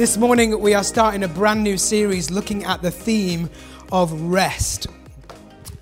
This morning, we are starting a brand new series looking at the theme of rest.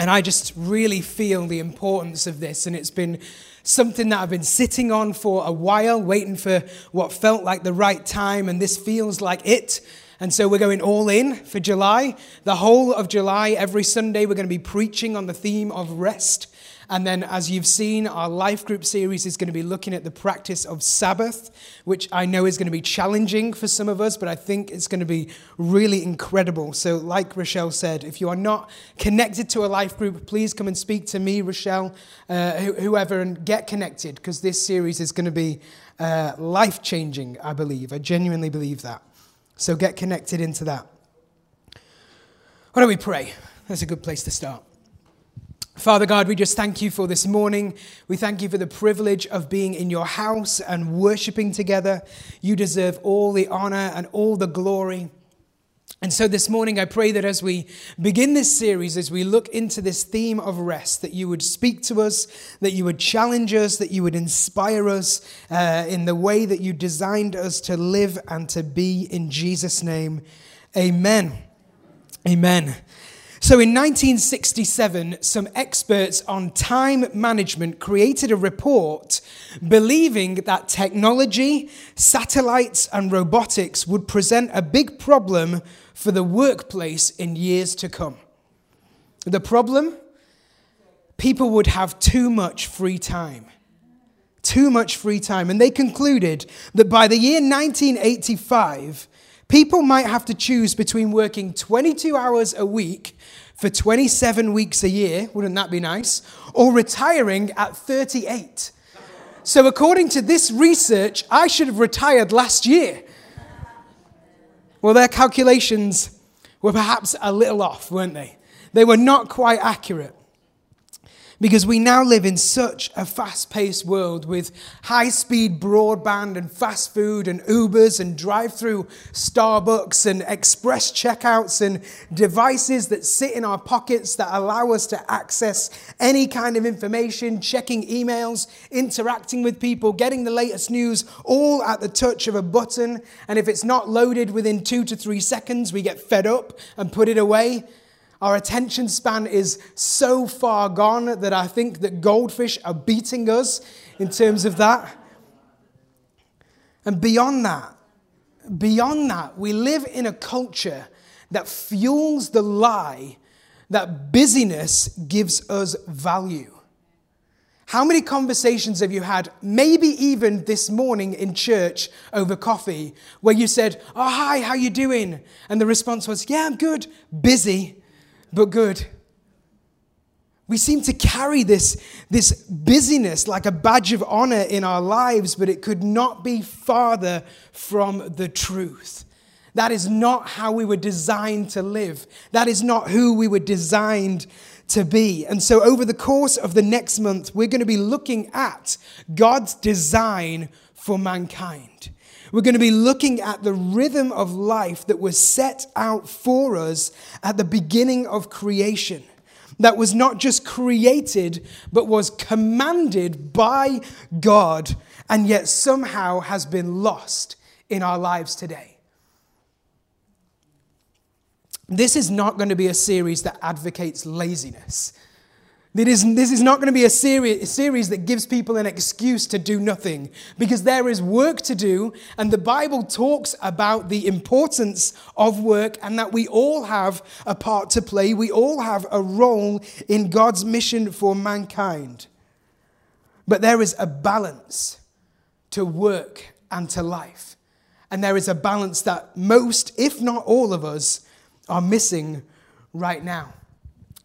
And I just really feel the importance of this. And it's been something that I've been sitting on for a while, waiting for what felt like the right time. And this feels like it. And so we're going all in for July. The whole of July, every Sunday, we're going to be preaching on the theme of rest. And then, as you've seen, our life group series is going to be looking at the practice of Sabbath, which I know is going to be challenging for some of us, but I think it's going to be really incredible. So, like Rochelle said, if you are not connected to a life group, please come and speak to me, Rochelle, uh, whoever, and get connected because this series is going to be uh, life changing, I believe. I genuinely believe that. So, get connected into that. Why don't we pray? That's a good place to start. Father God, we just thank you for this morning. We thank you for the privilege of being in your house and worshiping together. You deserve all the honor and all the glory. And so this morning, I pray that as we begin this series, as we look into this theme of rest, that you would speak to us, that you would challenge us, that you would inspire us uh, in the way that you designed us to live and to be. In Jesus' name, amen. Amen. So in 1967, some experts on time management created a report believing that technology, satellites, and robotics would present a big problem for the workplace in years to come. The problem? People would have too much free time. Too much free time. And they concluded that by the year 1985, People might have to choose between working 22 hours a week for 27 weeks a year, wouldn't that be nice? Or retiring at 38. So, according to this research, I should have retired last year. Well, their calculations were perhaps a little off, weren't they? They were not quite accurate. Because we now live in such a fast paced world with high speed broadband and fast food and Ubers and drive through Starbucks and express checkouts and devices that sit in our pockets that allow us to access any kind of information, checking emails, interacting with people, getting the latest news, all at the touch of a button. And if it's not loaded within two to three seconds, we get fed up and put it away. Our attention span is so far gone that I think that goldfish are beating us in terms of that. And beyond that, beyond that, we live in a culture that fuels the lie that busyness gives us value. How many conversations have you had, maybe even this morning in church over coffee, where you said, "Oh hi, how you doing?" and the response was, "Yeah, I'm good, busy." But good. We seem to carry this, this busyness like a badge of honor in our lives, but it could not be farther from the truth. That is not how we were designed to live. That is not who we were designed to be. And so, over the course of the next month, we're going to be looking at God's design for mankind. We're going to be looking at the rhythm of life that was set out for us at the beginning of creation. That was not just created, but was commanded by God, and yet somehow has been lost in our lives today. This is not going to be a series that advocates laziness. This is not going to be a series, that gives people an excuse to do nothing because there is work to do, and the Bible talks about the importance of work and that we all have a part to play. We all have a role in God's mission for mankind. But there is a balance to work and to life. And there is a balance that most, if not all of us, are missing right now.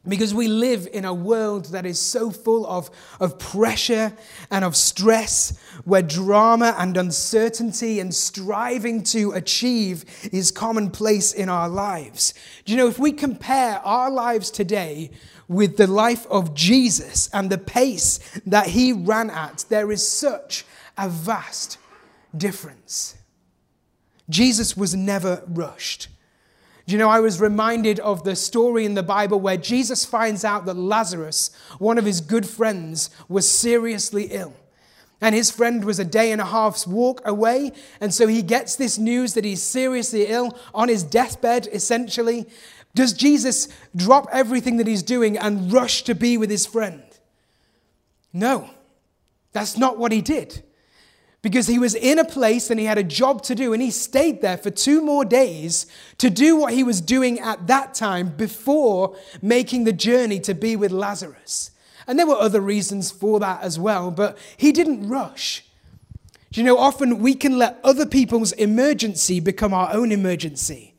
Because we live in a world that is so full of, of pressure and of stress, where drama and uncertainty and striving to achieve is commonplace in our lives. Do you know, if we compare our lives today with the life of Jesus and the pace that he ran at, there is such a vast difference. Jesus was never rushed. Do you know, I was reminded of the story in the Bible where Jesus finds out that Lazarus, one of his good friends, was seriously ill. And his friend was a day and a half's walk away. And so he gets this news that he's seriously ill on his deathbed, essentially. Does Jesus drop everything that he's doing and rush to be with his friend? No, that's not what he did because he was in a place and he had a job to do, and he stayed there for two more days to do what he was doing at that time before making the journey to be with Lazarus. And there were other reasons for that as well, but he didn't rush. You know, often we can let other people's emergency become our own emergency.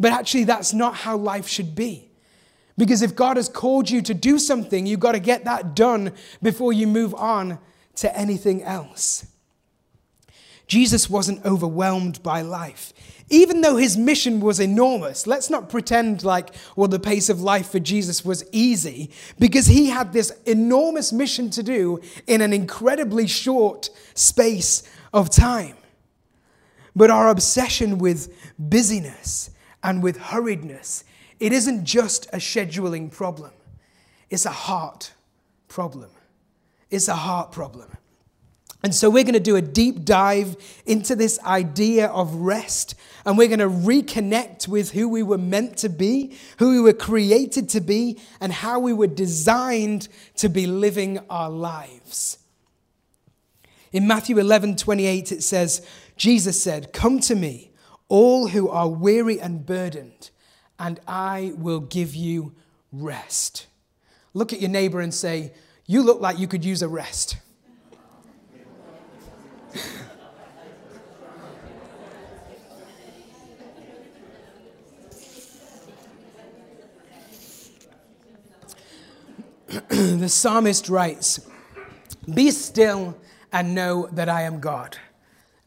But actually, that's not how life should be. Because if God has called you to do something, you've got to get that done before you move on to anything else. Jesus wasn't overwhelmed by life. Even though his mission was enormous, let's not pretend like, well, the pace of life for Jesus was easy, because he had this enormous mission to do in an incredibly short space of time. But our obsession with busyness and with hurriedness, it isn't just a scheduling problem, it's a heart problem. It's a heart problem. And so we're going to do a deep dive into this idea of rest. And we're going to reconnect with who we were meant to be, who we were created to be, and how we were designed to be living our lives. In Matthew 11 28, it says, Jesus said, Come to me, all who are weary and burdened, and I will give you rest. Look at your neighbor and say, You look like you could use a rest. the psalmist writes, Be still and know that I am God.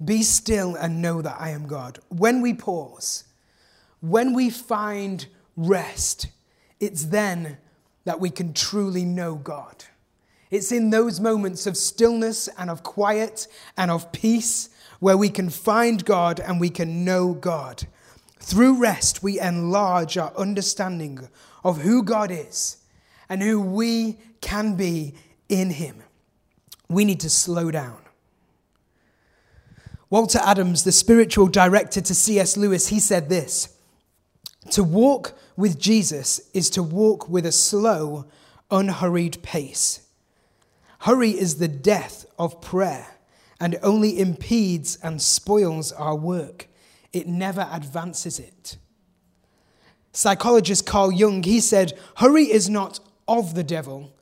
Be still and know that I am God. When we pause, when we find rest, it's then that we can truly know God. It's in those moments of stillness and of quiet and of peace where we can find God and we can know God. Through rest, we enlarge our understanding of who God is and who we can be in Him. We need to slow down. Walter Adams, the spiritual director to C.S. Lewis, he said this To walk with Jesus is to walk with a slow, unhurried pace. Hurry is the death of prayer and only impedes and spoils our work. It never advances it. Psychologist Carl Jung, he said, hurry is not of the devil,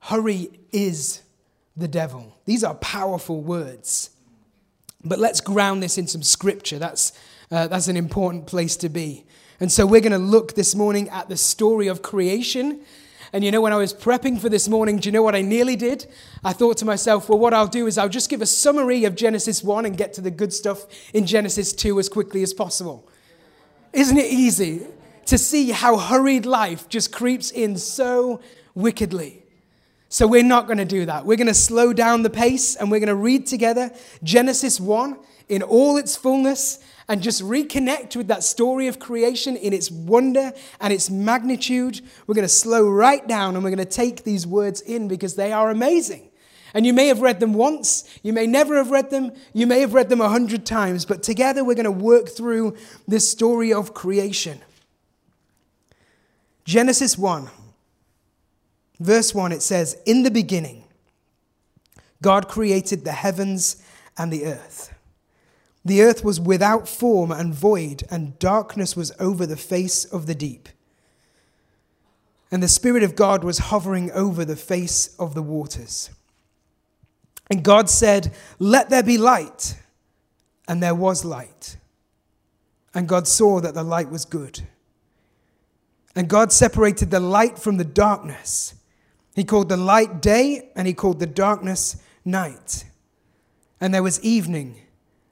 hurry is the devil. These are powerful words. But let's ground this in some scripture. That's, uh, that's an important place to be. And so we're going to look this morning at the story of creation and you know, when I was prepping for this morning, do you know what I nearly did? I thought to myself, well, what I'll do is I'll just give a summary of Genesis 1 and get to the good stuff in Genesis 2 as quickly as possible. Isn't it easy to see how hurried life just creeps in so wickedly? So we're not going to do that. We're going to slow down the pace and we're going to read together Genesis 1 in all its fullness and just reconnect with that story of creation in its wonder and its magnitude. We're going to slow right down and we're going to take these words in because they are amazing. And you may have read them once, you may never have read them, you may have read them a hundred times, but together we're going to work through this story of creation. Genesis 1, verse 1, it says, In the beginning, God created the heavens and the earth. The earth was without form and void, and darkness was over the face of the deep. And the Spirit of God was hovering over the face of the waters. And God said, Let there be light. And there was light. And God saw that the light was good. And God separated the light from the darkness. He called the light day, and he called the darkness night. And there was evening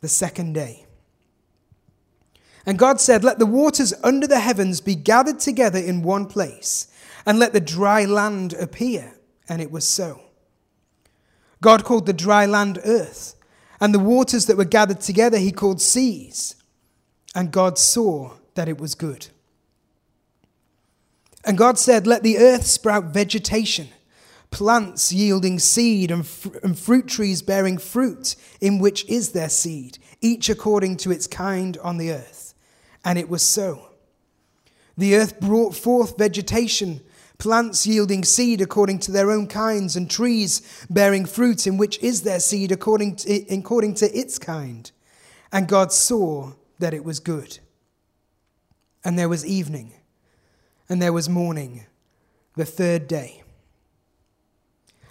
the second day. And God said, Let the waters under the heavens be gathered together in one place, and let the dry land appear. And it was so. God called the dry land earth, and the waters that were gathered together he called seas. And God saw that it was good. And God said, Let the earth sprout vegetation plants yielding seed and, fr- and fruit trees bearing fruit, in which is their seed, each according to its kind on the earth. And it was so. The earth brought forth vegetation, plants yielding seed according to their own kinds, and trees bearing fruit, in which is their seed according to, according to its kind. And God saw that it was good. And there was evening, and there was morning, the third day.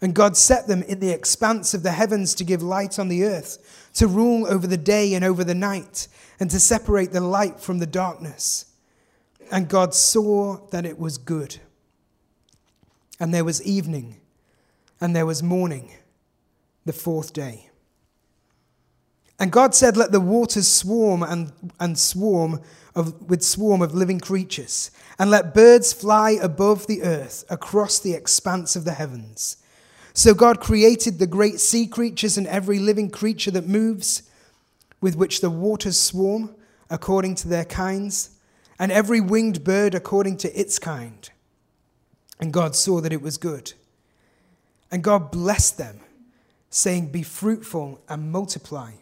And God set them in the expanse of the heavens to give light on the earth, to rule over the day and over the night, and to separate the light from the darkness. And God saw that it was good. And there was evening, and there was morning, the fourth day. And God said, Let the waters swarm and, and swarm of, with swarm of living creatures, and let birds fly above the earth across the expanse of the heavens. So God created the great sea creatures and every living creature that moves, with which the waters swarm according to their kinds, and every winged bird according to its kind. And God saw that it was good. And God blessed them, saying, Be fruitful and multiply.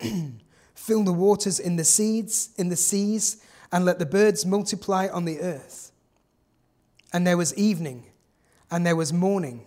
Fill the waters in the seeds, in the seas, and let the birds multiply on the earth. And there was evening, and there was morning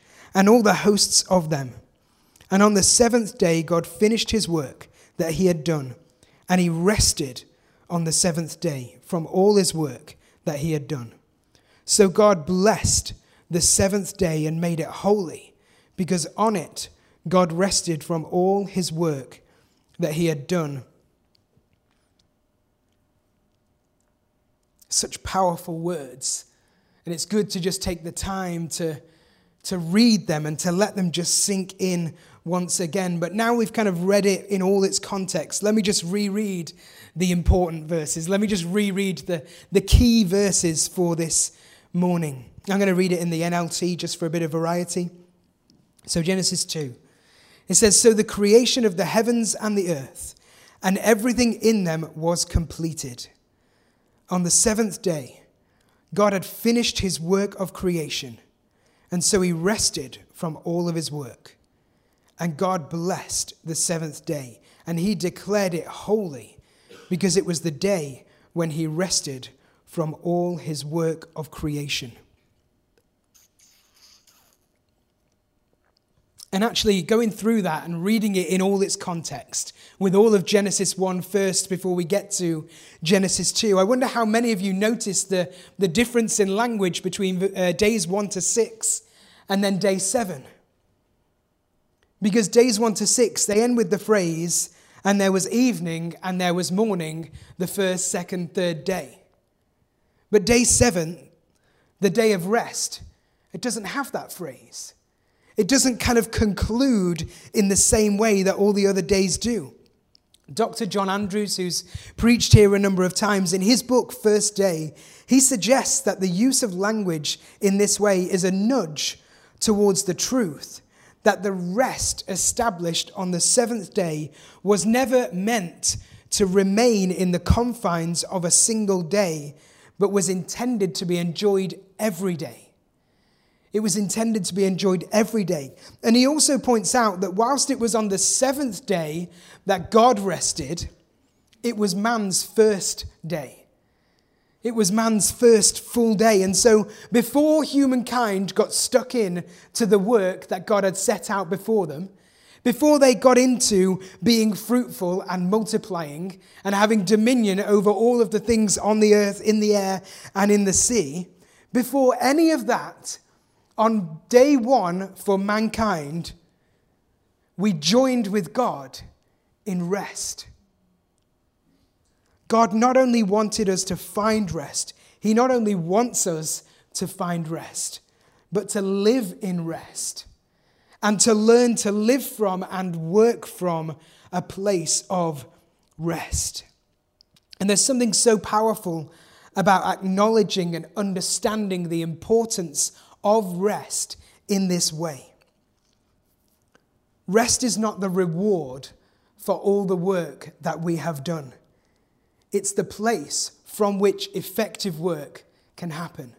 and all the hosts of them. And on the seventh day, God finished his work that he had done, and he rested on the seventh day from all his work that he had done. So God blessed the seventh day and made it holy, because on it God rested from all his work that he had done. Such powerful words. And it's good to just take the time to to read them and to let them just sink in once again. But now we've kind of read it in all its context. Let me just reread the important verses. Let me just reread the, the key verses for this morning. I'm going to read it in the NLT just for a bit of variety. So, Genesis 2. It says, So the creation of the heavens and the earth and everything in them was completed. On the seventh day, God had finished his work of creation, and so he rested from all of his work. And God blessed the seventh day, and he declared it holy, because it was the day when he rested from all his work of creation. And actually, going through that and reading it in all its context, with all of Genesis 1 first before we get to Genesis 2, I wonder how many of you noticed the, the difference in language between uh, days 1 to 6 and then day 7. Because days 1 to 6, they end with the phrase, and there was evening and there was morning the first, second, third day. But day 7, the day of rest, it doesn't have that phrase. It doesn't kind of conclude in the same way that all the other days do. Dr. John Andrews, who's preached here a number of times, in his book, First Day, he suggests that the use of language in this way is a nudge towards the truth that the rest established on the seventh day was never meant to remain in the confines of a single day, but was intended to be enjoyed every day. It was intended to be enjoyed every day. And he also points out that whilst it was on the seventh day that God rested, it was man's first day. It was man's first full day. And so before humankind got stuck in to the work that God had set out before them, before they got into being fruitful and multiplying and having dominion over all of the things on the earth, in the air, and in the sea, before any of that, on day one for mankind, we joined with God in rest. God not only wanted us to find rest, He not only wants us to find rest, but to live in rest and to learn to live from and work from a place of rest. And there's something so powerful about acknowledging and understanding the importance of rest in this way. Rest is not the reward for all the work that we have done, it's the place from which effective work can happen.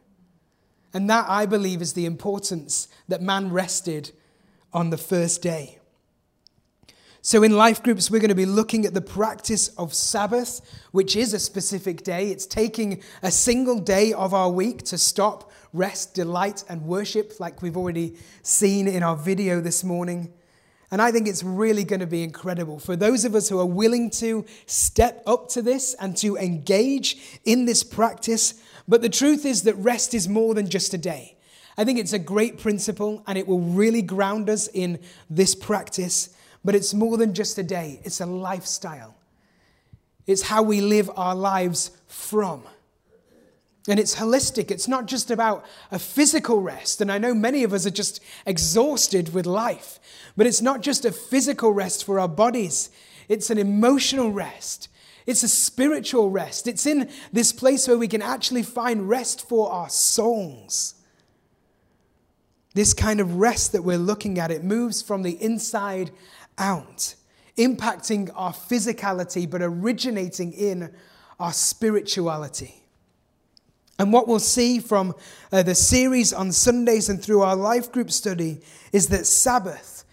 And that, I believe, is the importance that man rested on the first day. So, in life groups, we're going to be looking at the practice of Sabbath, which is a specific day. It's taking a single day of our week to stop, rest, delight, and worship, like we've already seen in our video this morning. And I think it's really going to be incredible for those of us who are willing to step up to this and to engage in this practice. But the truth is that rest is more than just a day. I think it's a great principle and it will really ground us in this practice. But it's more than just a day, it's a lifestyle. It's how we live our lives from. And it's holistic. It's not just about a physical rest. And I know many of us are just exhausted with life. But it's not just a physical rest for our bodies, it's an emotional rest. It's a spiritual rest. It's in this place where we can actually find rest for our souls. This kind of rest that we're looking at, it moves from the inside out, impacting our physicality, but originating in our spirituality. And what we'll see from uh, the series on Sundays and through our life group study is that Sabbath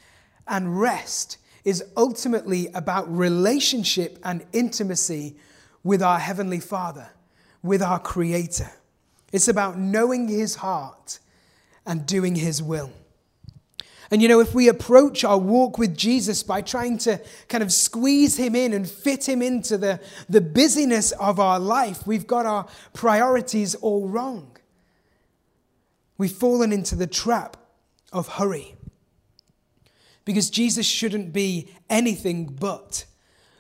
and rest is ultimately about relationship and intimacy with our Heavenly Father, with our Creator. It's about knowing His heart and doing His will. And you know, if we approach our walk with Jesus by trying to kind of squeeze him in and fit him into the, the busyness of our life, we've got our priorities all wrong. We've fallen into the trap of hurry. Because Jesus shouldn't be anything but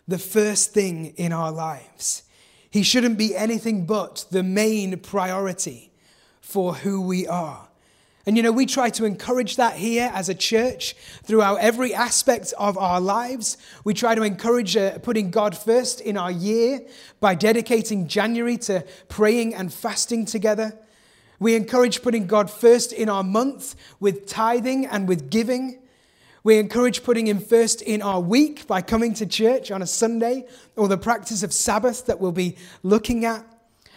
the first thing in our lives. He shouldn't be anything but the main priority for who we are. And you know, we try to encourage that here as a church throughout every aspect of our lives. We try to encourage uh, putting God first in our year by dedicating January to praying and fasting together. We encourage putting God first in our month with tithing and with giving. We encourage putting Him first in our week by coming to church on a Sunday or the practice of Sabbath that we'll be looking at.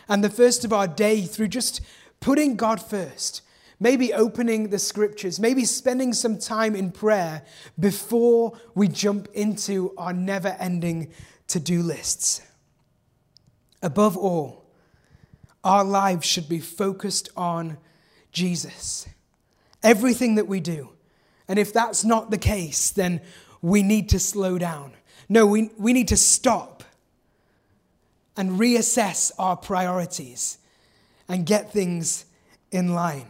And the first of our day through just putting God first maybe opening the scriptures, maybe spending some time in prayer before we jump into our never ending to do lists. Above all, our lives should be focused on Jesus. Everything that we do. And if that's not the case, then we need to slow down. No, we, we need to stop and reassess our priorities and get things in line.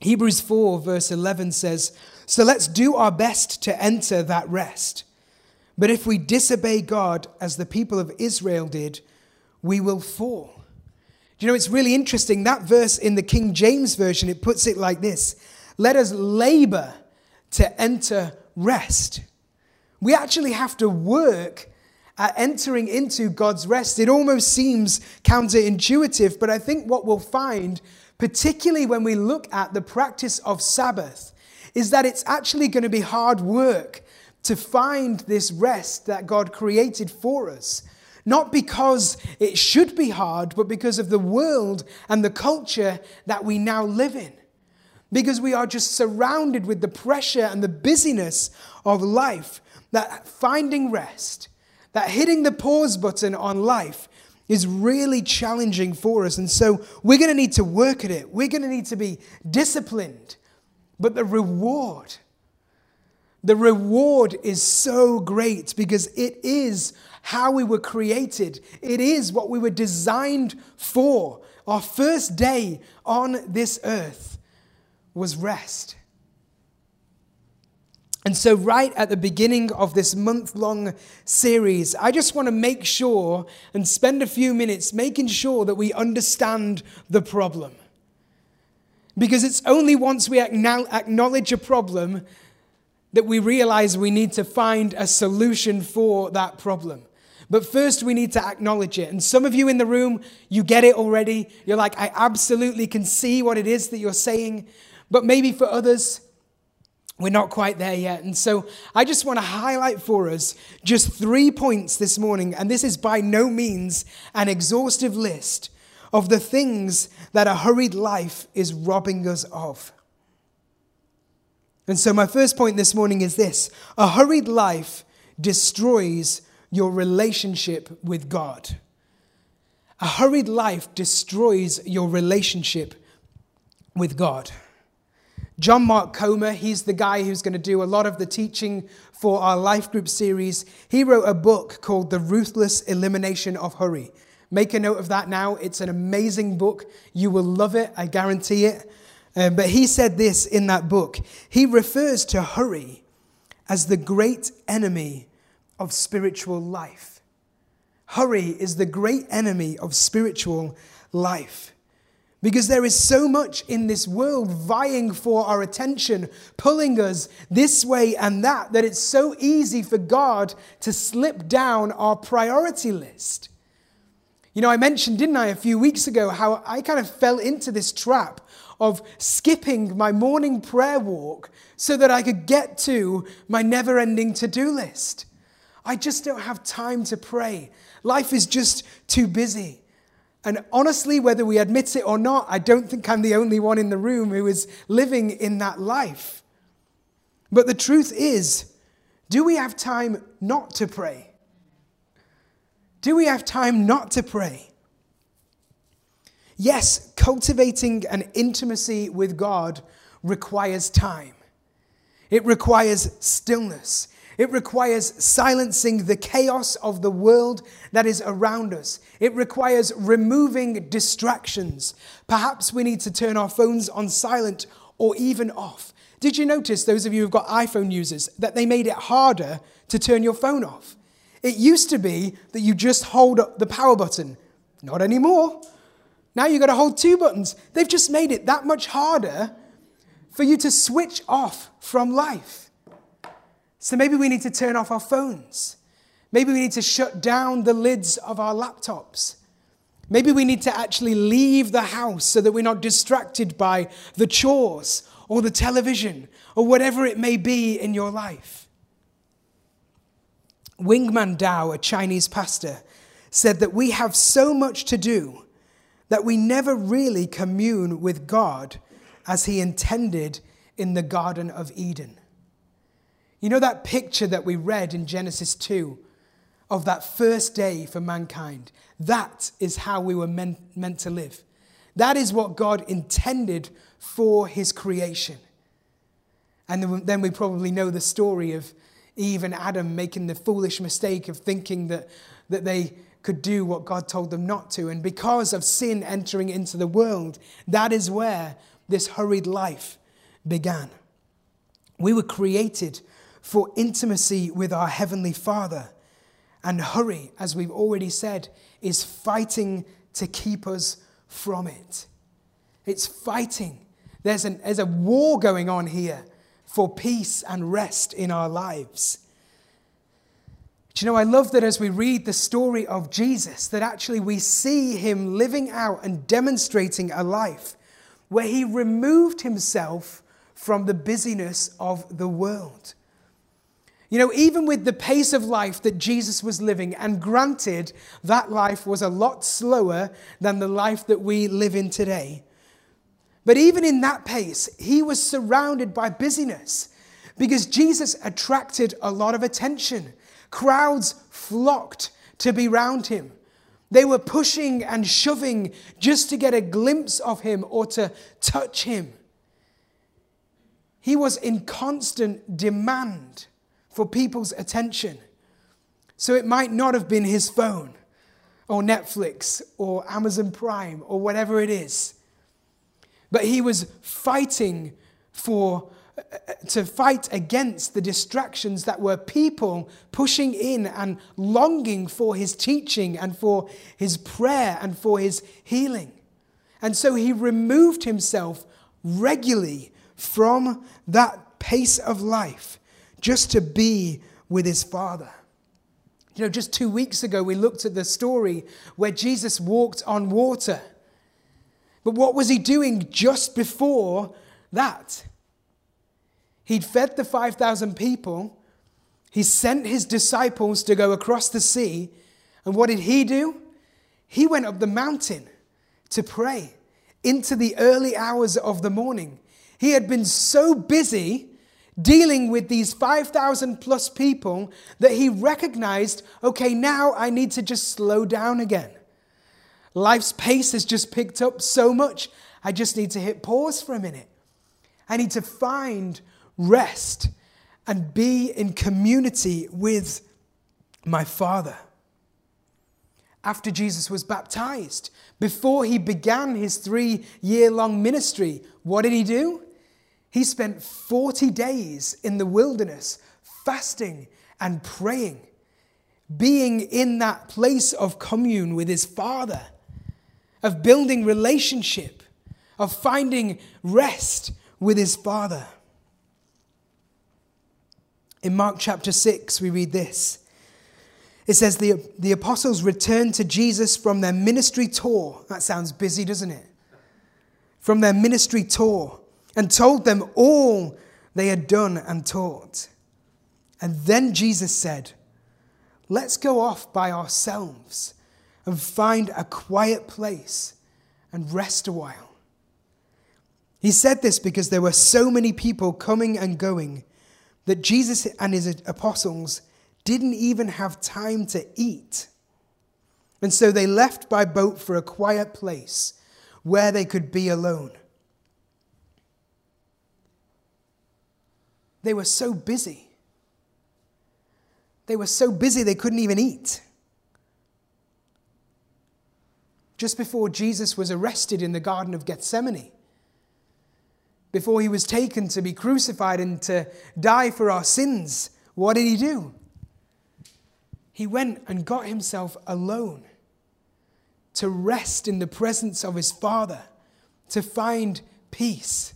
Hebrews 4, verse 11 says, So let's do our best to enter that rest. But if we disobey God as the people of Israel did, we will fall. Do you know, it's really interesting. That verse in the King James Version, it puts it like this Let us labor to enter rest. We actually have to work at entering into God's rest. It almost seems counterintuitive, but I think what we'll find particularly when we look at the practice of Sabbath, is that it's actually going to be hard work to find this rest that God created for us. Not because it should be hard, but because of the world and the culture that we now live in. Because we are just surrounded with the pressure and the busyness of life, that finding rest, that hitting the pause button on life is really challenging for us. And so we're going to need to work at it. We're going to need to be disciplined. But the reward, the reward is so great because it is how we were created, it is what we were designed for. Our first day on this earth was rest. And so, right at the beginning of this month long series, I just want to make sure and spend a few minutes making sure that we understand the problem. Because it's only once we acknowledge a problem that we realize we need to find a solution for that problem. But first, we need to acknowledge it. And some of you in the room, you get it already. You're like, I absolutely can see what it is that you're saying. But maybe for others, we're not quite there yet. And so I just want to highlight for us just three points this morning. And this is by no means an exhaustive list of the things that a hurried life is robbing us of. And so my first point this morning is this a hurried life destroys your relationship with God. A hurried life destroys your relationship with God. John Mark Comer, he's the guy who's going to do a lot of the teaching for our life group series. He wrote a book called The Ruthless Elimination of Hurry. Make a note of that now. It's an amazing book. You will love it, I guarantee it. Um, but he said this in that book. He refers to hurry as the great enemy of spiritual life. Hurry is the great enemy of spiritual life. Because there is so much in this world vying for our attention, pulling us this way and that, that it's so easy for God to slip down our priority list. You know, I mentioned, didn't I, a few weeks ago, how I kind of fell into this trap of skipping my morning prayer walk so that I could get to my never ending to do list. I just don't have time to pray. Life is just too busy. And honestly, whether we admit it or not, I don't think I'm the only one in the room who is living in that life. But the truth is, do we have time not to pray? Do we have time not to pray? Yes, cultivating an intimacy with God requires time. It requires stillness. It requires silencing the chaos of the world that is around us. It requires removing distractions. Perhaps we need to turn our phones on silent or even off. Did you notice, those of you who've got iPhone users, that they made it harder to turn your phone off? It used to be that you just hold up the power button. Not anymore. Now you've got to hold two buttons. They've just made it that much harder for you to switch off from life. So maybe we need to turn off our phones. Maybe we need to shut down the lids of our laptops. Maybe we need to actually leave the house so that we're not distracted by the chores or the television or whatever it may be in your life. Wang Mingdao, a Chinese pastor, said that we have so much to do that we never really commune with God as He intended in the Garden of Eden. You know that picture that we read in Genesis 2 of that first day for mankind? That is how we were meant, meant to live. That is what God intended for His creation. And then we probably know the story of Eve and Adam making the foolish mistake of thinking that, that they could do what God told them not to. And because of sin entering into the world, that is where this hurried life began. We were created for intimacy with our Heavenly Father. And hurry, as we've already said, is fighting to keep us from it. It's fighting. There's, an, there's a war going on here for peace and rest in our lives. Do you know, I love that as we read the story of Jesus, that actually we see him living out and demonstrating a life where he removed himself from the busyness of the world. You know, even with the pace of life that Jesus was living, and granted, that life was a lot slower than the life that we live in today. But even in that pace, he was surrounded by busyness because Jesus attracted a lot of attention. Crowds flocked to be around him. They were pushing and shoving just to get a glimpse of him or to touch him. He was in constant demand for people's attention. So it might not have been his phone or Netflix or Amazon Prime or whatever it is. But he was fighting for to fight against the distractions that were people pushing in and longing for his teaching and for his prayer and for his healing. And so he removed himself regularly from that pace of life just to be with his Father. You know, just two weeks ago, we looked at the story where Jesus walked on water. But what was he doing just before that? He'd fed the 5,000 people. He sent his disciples to go across the sea. And what did he do? He went up the mountain to pray into the early hours of the morning. He had been so busy dealing with these 5,000 plus people that he recognized okay, now I need to just slow down again. Life's pace has just picked up so much. I just need to hit pause for a minute. I need to find rest and be in community with my Father. After Jesus was baptized, before he began his three year long ministry, what did he do? He spent 40 days in the wilderness fasting and praying, being in that place of commune with his Father of building relationship, of finding rest with his Father. In Mark chapter 6, we read this. It says, the, the apostles returned to Jesus from their ministry tour. That sounds busy, doesn't it? From their ministry tour and told them all they had done and taught. And then Jesus said, Let's go off by ourselves and find a quiet place and rest a while. He said this because there were so many people coming and going that Jesus and his apostles didn't even have time to eat. And so they left by boat for a quiet place where they could be alone. They were so busy. They were so busy they couldn't even eat. just before Jesus was arrested in the Garden of Gethsemane, before he was taken to be crucified and to die for our sins, what did he do? He went and got himself alone to rest in the presence of his Father, to find peace.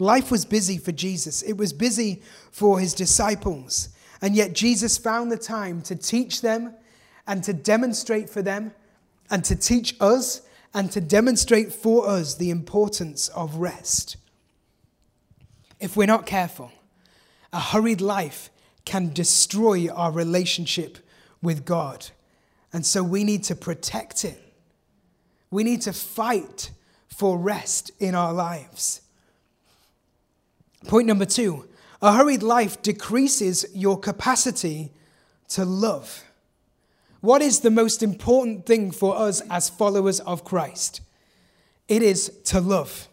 Life was busy for Jesus, it was busy for his disciples. And yet, Jesus found the time to teach them and to demonstrate for them and to teach us and to demonstrate for us the importance of rest. If we're not careful, a hurried life can destroy our relationship with God. And so we need to protect it. We need to fight for rest in our lives. Point number two a hurried life decreases your capacity to love. What is the most important thing for us as followers of Christ? It is to love.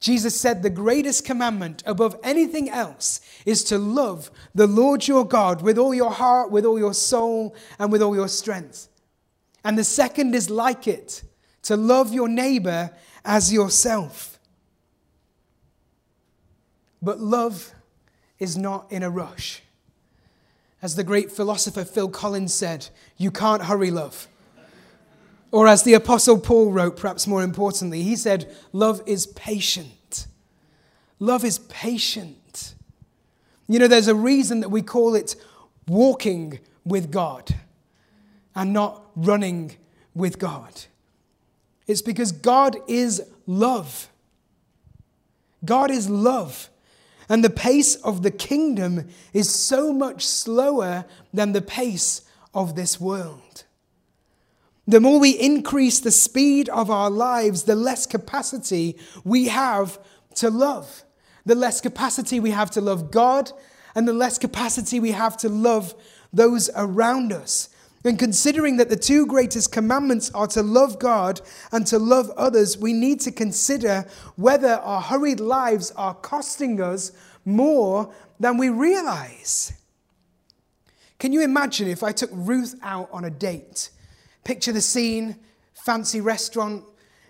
Jesus said the greatest commandment above anything else is to love the Lord your God with all your heart, with all your soul, and with all your strength. And the second is like it to love your neighbor as yourself. But love is not in a rush. As the great philosopher Phil Collins said, you can't hurry love. Or as the Apostle Paul wrote, perhaps more importantly, he said, Love is patient. Love is patient. You know, there's a reason that we call it walking with God and not running with God. It's because God is love. God is love. And the pace of the kingdom is so much slower than the pace of this world. The more we increase the speed of our lives, the less capacity we have to love. The less capacity we have to love God, and the less capacity we have to love those around us. And considering that the two greatest commandments are to love God and to love others, we need to consider whether our hurried lives are costing us more than we realize. Can you imagine if I took Ruth out on a date? Picture the scene fancy restaurant,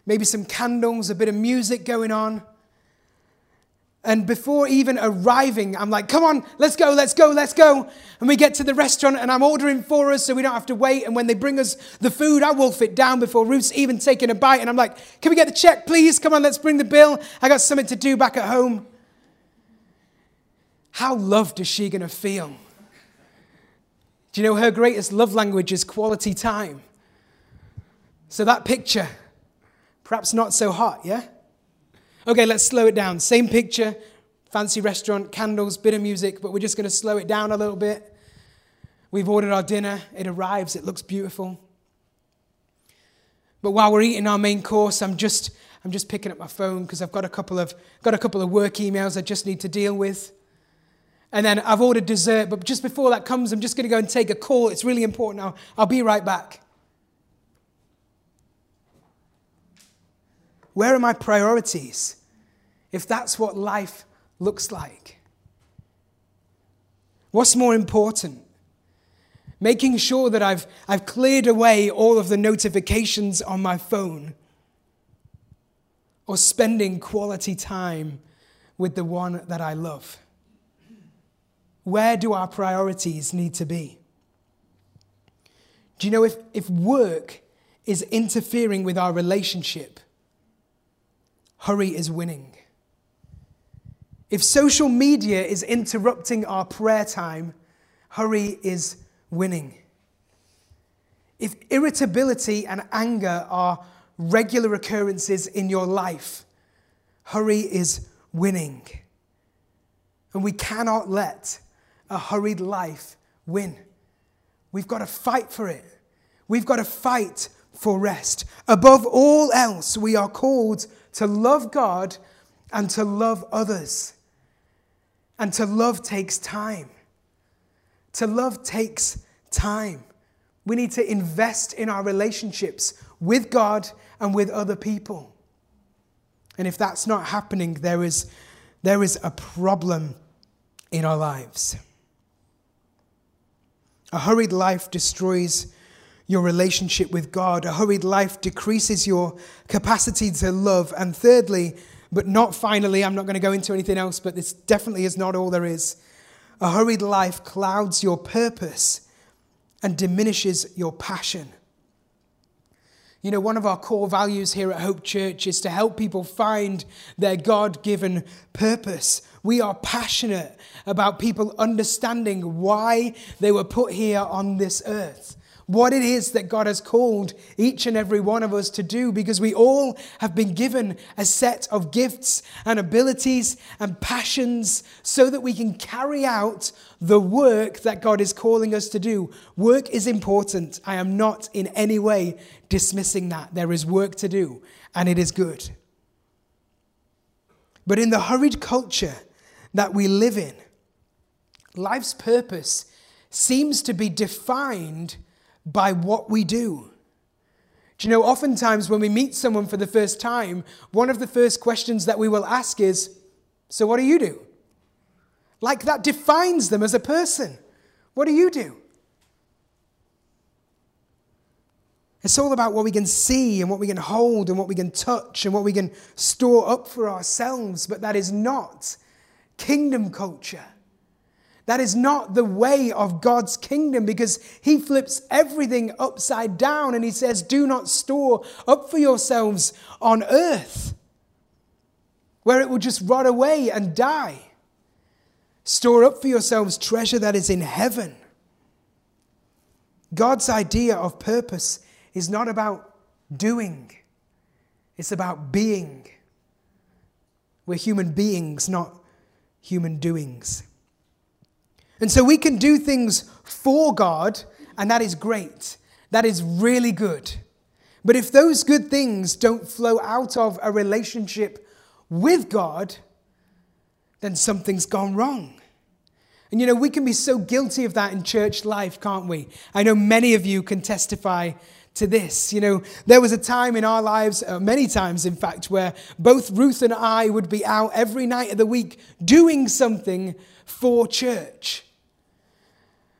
maybe some candles, a bit of music going on. And before even arriving, I'm like, come on, let's go, let's go, let's go. And we get to the restaurant and I'm ordering for us so we don't have to wait. And when they bring us the food, I wolf it down before Ruth's even taken a bite. And I'm like, can we get the check, please? Come on, let's bring the bill. I got something to do back at home. How loved is she going to feel? Do you know her greatest love language is quality time? So that picture, perhaps not so hot, yeah? Okay, let's slow it down. Same picture, fancy restaurant, candles, bit of music, but we're just going to slow it down a little bit. We've ordered our dinner, it arrives, it looks beautiful. But while we're eating our main course, I'm just I'm just picking up my phone because I've got a couple of got a couple of work emails I just need to deal with. And then I've ordered dessert, but just before that comes, I'm just going to go and take a call. It's really important. I'll, I'll be right back. Where are my priorities? If that's what life looks like. What's more important? Making sure that I've, I've cleared away all of the notifications on my phone, or spending quality time with the one that I love. Where do our priorities need to be? Do you know if, if work is interfering with our relationship, hurry is winning. If social media is interrupting our prayer time, hurry is winning. If irritability and anger are regular occurrences in your life, hurry is winning. And we cannot let a hurried life win. We've got to fight for it. We've got to fight for rest. Above all else, we are called to love God and to love others. And to love takes time. To love takes time. We need to invest in our relationships with God and with other people. And if that's not happening, there is, there is a problem in our lives. A hurried life destroys your relationship with God. A hurried life decreases your capacity to love. And thirdly, but not finally, I'm not going to go into anything else, but this definitely is not all there is. A hurried life clouds your purpose and diminishes your passion. You know, one of our core values here at Hope Church is to help people find their God given purpose. We are passionate about people understanding why they were put here on this earth what it is that God has called each and every one of us to do because we all have been given a set of gifts and abilities and passions so that we can carry out the work that God is calling us to do. Work is important. I am not in any way dismissing that. There is work to do, and it is good. But in the hurried culture that we live in, life's purpose seems to be defined by what we do. Do you know, oftentimes when we meet someone for the first time, one of the first questions that we will ask is, So what do you do? Like that defines them as a person. What do you do? It's all about what we can see and what we can hold and what we can touch and what we can store up for ourselves, but that is not kingdom culture. That is not the way of God's kingdom because He flips everything upside down and He says, Do not store up for yourselves on earth where it will just rot away and die. Store up for yourselves treasure that is in heaven. God's idea of purpose is not about doing, it's about being. We're human beings, not human doings. And so we can do things for God, and that is great. That is really good. But if those good things don't flow out of a relationship with God, then something's gone wrong. And you know, we can be so guilty of that in church life, can't we? I know many of you can testify to this. You know, there was a time in our lives, uh, many times in fact, where both Ruth and I would be out every night of the week doing something for church.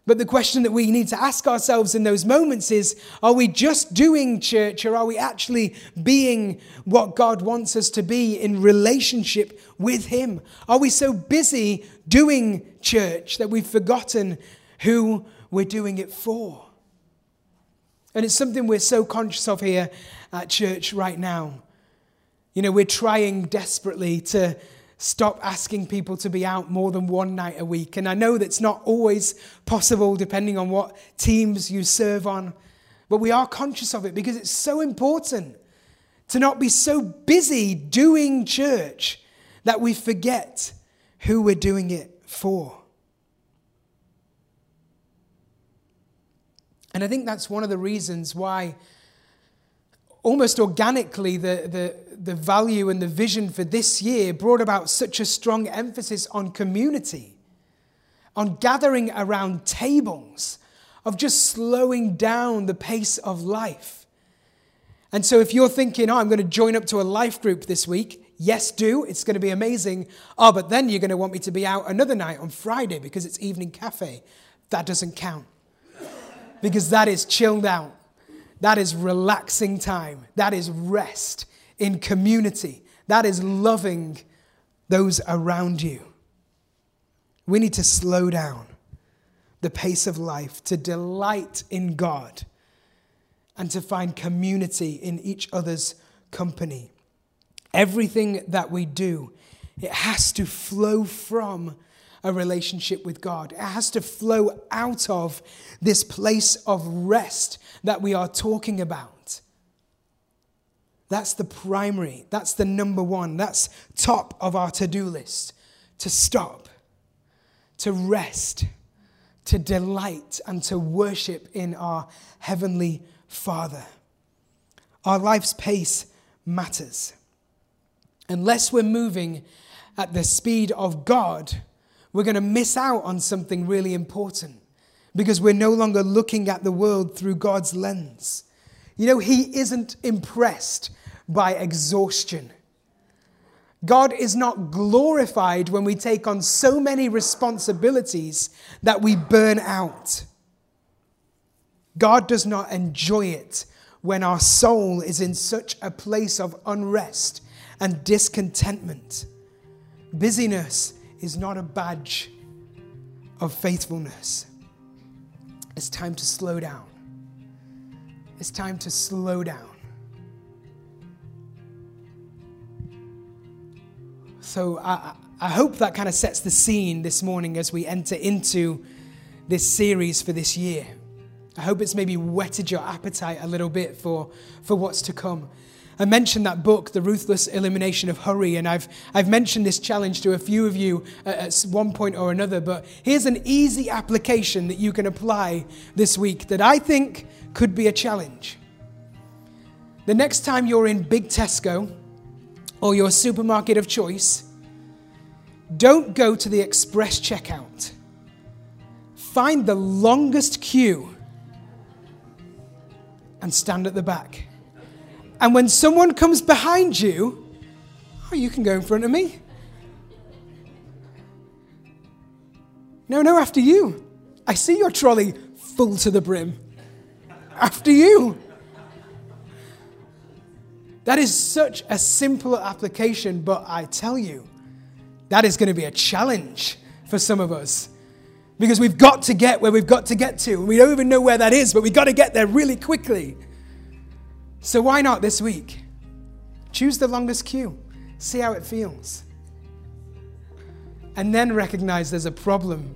But the question that we need to ask ourselves in those moments is are we just doing church or are we actually being what God wants us to be in relationship with Him? Are we so busy doing church that we've forgotten who we're doing it for? And it's something we're so conscious of here at church right now. You know, we're trying desperately to stop asking people to be out more than one night a week. And I know that's not always possible depending on what teams you serve on, but we are conscious of it because it's so important to not be so busy doing church that we forget who we're doing it for. And I think that's one of the reasons why almost organically the, the, the value and the vision for this year brought about such a strong emphasis on community, on gathering around tables, of just slowing down the pace of life. And so, if you're thinking, oh, I'm going to join up to a life group this week, yes, do. It's going to be amazing. Oh, but then you're going to want me to be out another night on Friday because it's evening cafe. That doesn't count because that is chilled out. That is relaxing time. That is rest in community. That is loving those around you. We need to slow down the pace of life to delight in God and to find community in each other's company. Everything that we do, it has to flow from a relationship with God. It has to flow out of this place of rest that we are talking about. That's the primary, that's the number one, that's top of our to do list. To stop, to rest, to delight, and to worship in our Heavenly Father. Our life's pace matters. Unless we're moving at the speed of God, we're going to miss out on something really important because we're no longer looking at the world through God's lens. You know, He isn't impressed by exhaustion. God is not glorified when we take on so many responsibilities that we burn out. God does not enjoy it when our soul is in such a place of unrest and discontentment. Busyness is not a badge of faithfulness. It's time to slow down it's time to slow down. So I, I hope that kind of sets the scene this morning as we enter into this series for this year. I hope it's maybe whetted your appetite a little bit for, for what's to come. I mentioned that book, The Ruthless Elimination of Hurry, and I've, I've mentioned this challenge to a few of you at, at one point or another, but here's an easy application that you can apply this week that I think could be a challenge. The next time you're in Big Tesco or your supermarket of choice, don't go to the express checkout. Find the longest queue and stand at the back. And when someone comes behind you, oh, you can go in front of me. No, no, after you. I see your trolley full to the brim. After you. That is such a simple application, but I tell you, that is going to be a challenge for some of us. Because we've got to get where we've got to get to. And we don't even know where that is, but we've got to get there really quickly. So why not this week? Choose the longest queue, see how it feels. And then recognize there's a problem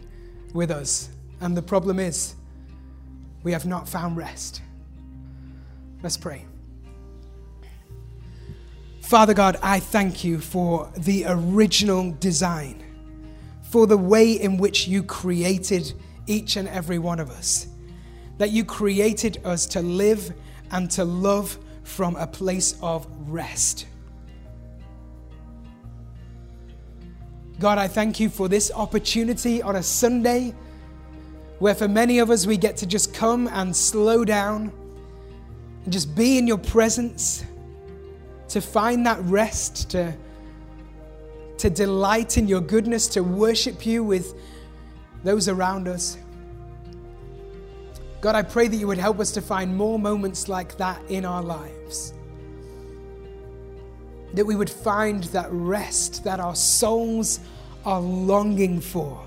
with us. And the problem is we have not found rest. Let's pray. Father God, I thank you for the original design, for the way in which you created each and every one of us. That you created us to live and to love from a place of rest. God, I thank you for this opportunity on a Sunday where for many of us we get to just come and slow down and just be in your presence, to find that rest, to, to delight in your goodness, to worship you with those around us. God, I pray that you would help us to find more moments like that in our lives. That we would find that rest that our souls are longing for.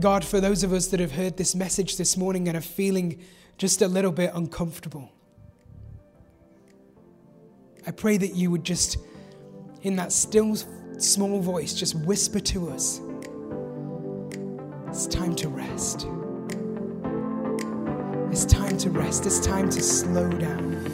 God, for those of us that have heard this message this morning and are feeling just a little bit uncomfortable, I pray that you would just, in that still small voice, just whisper to us it's time to rest. It's time to rest. It's time to slow down.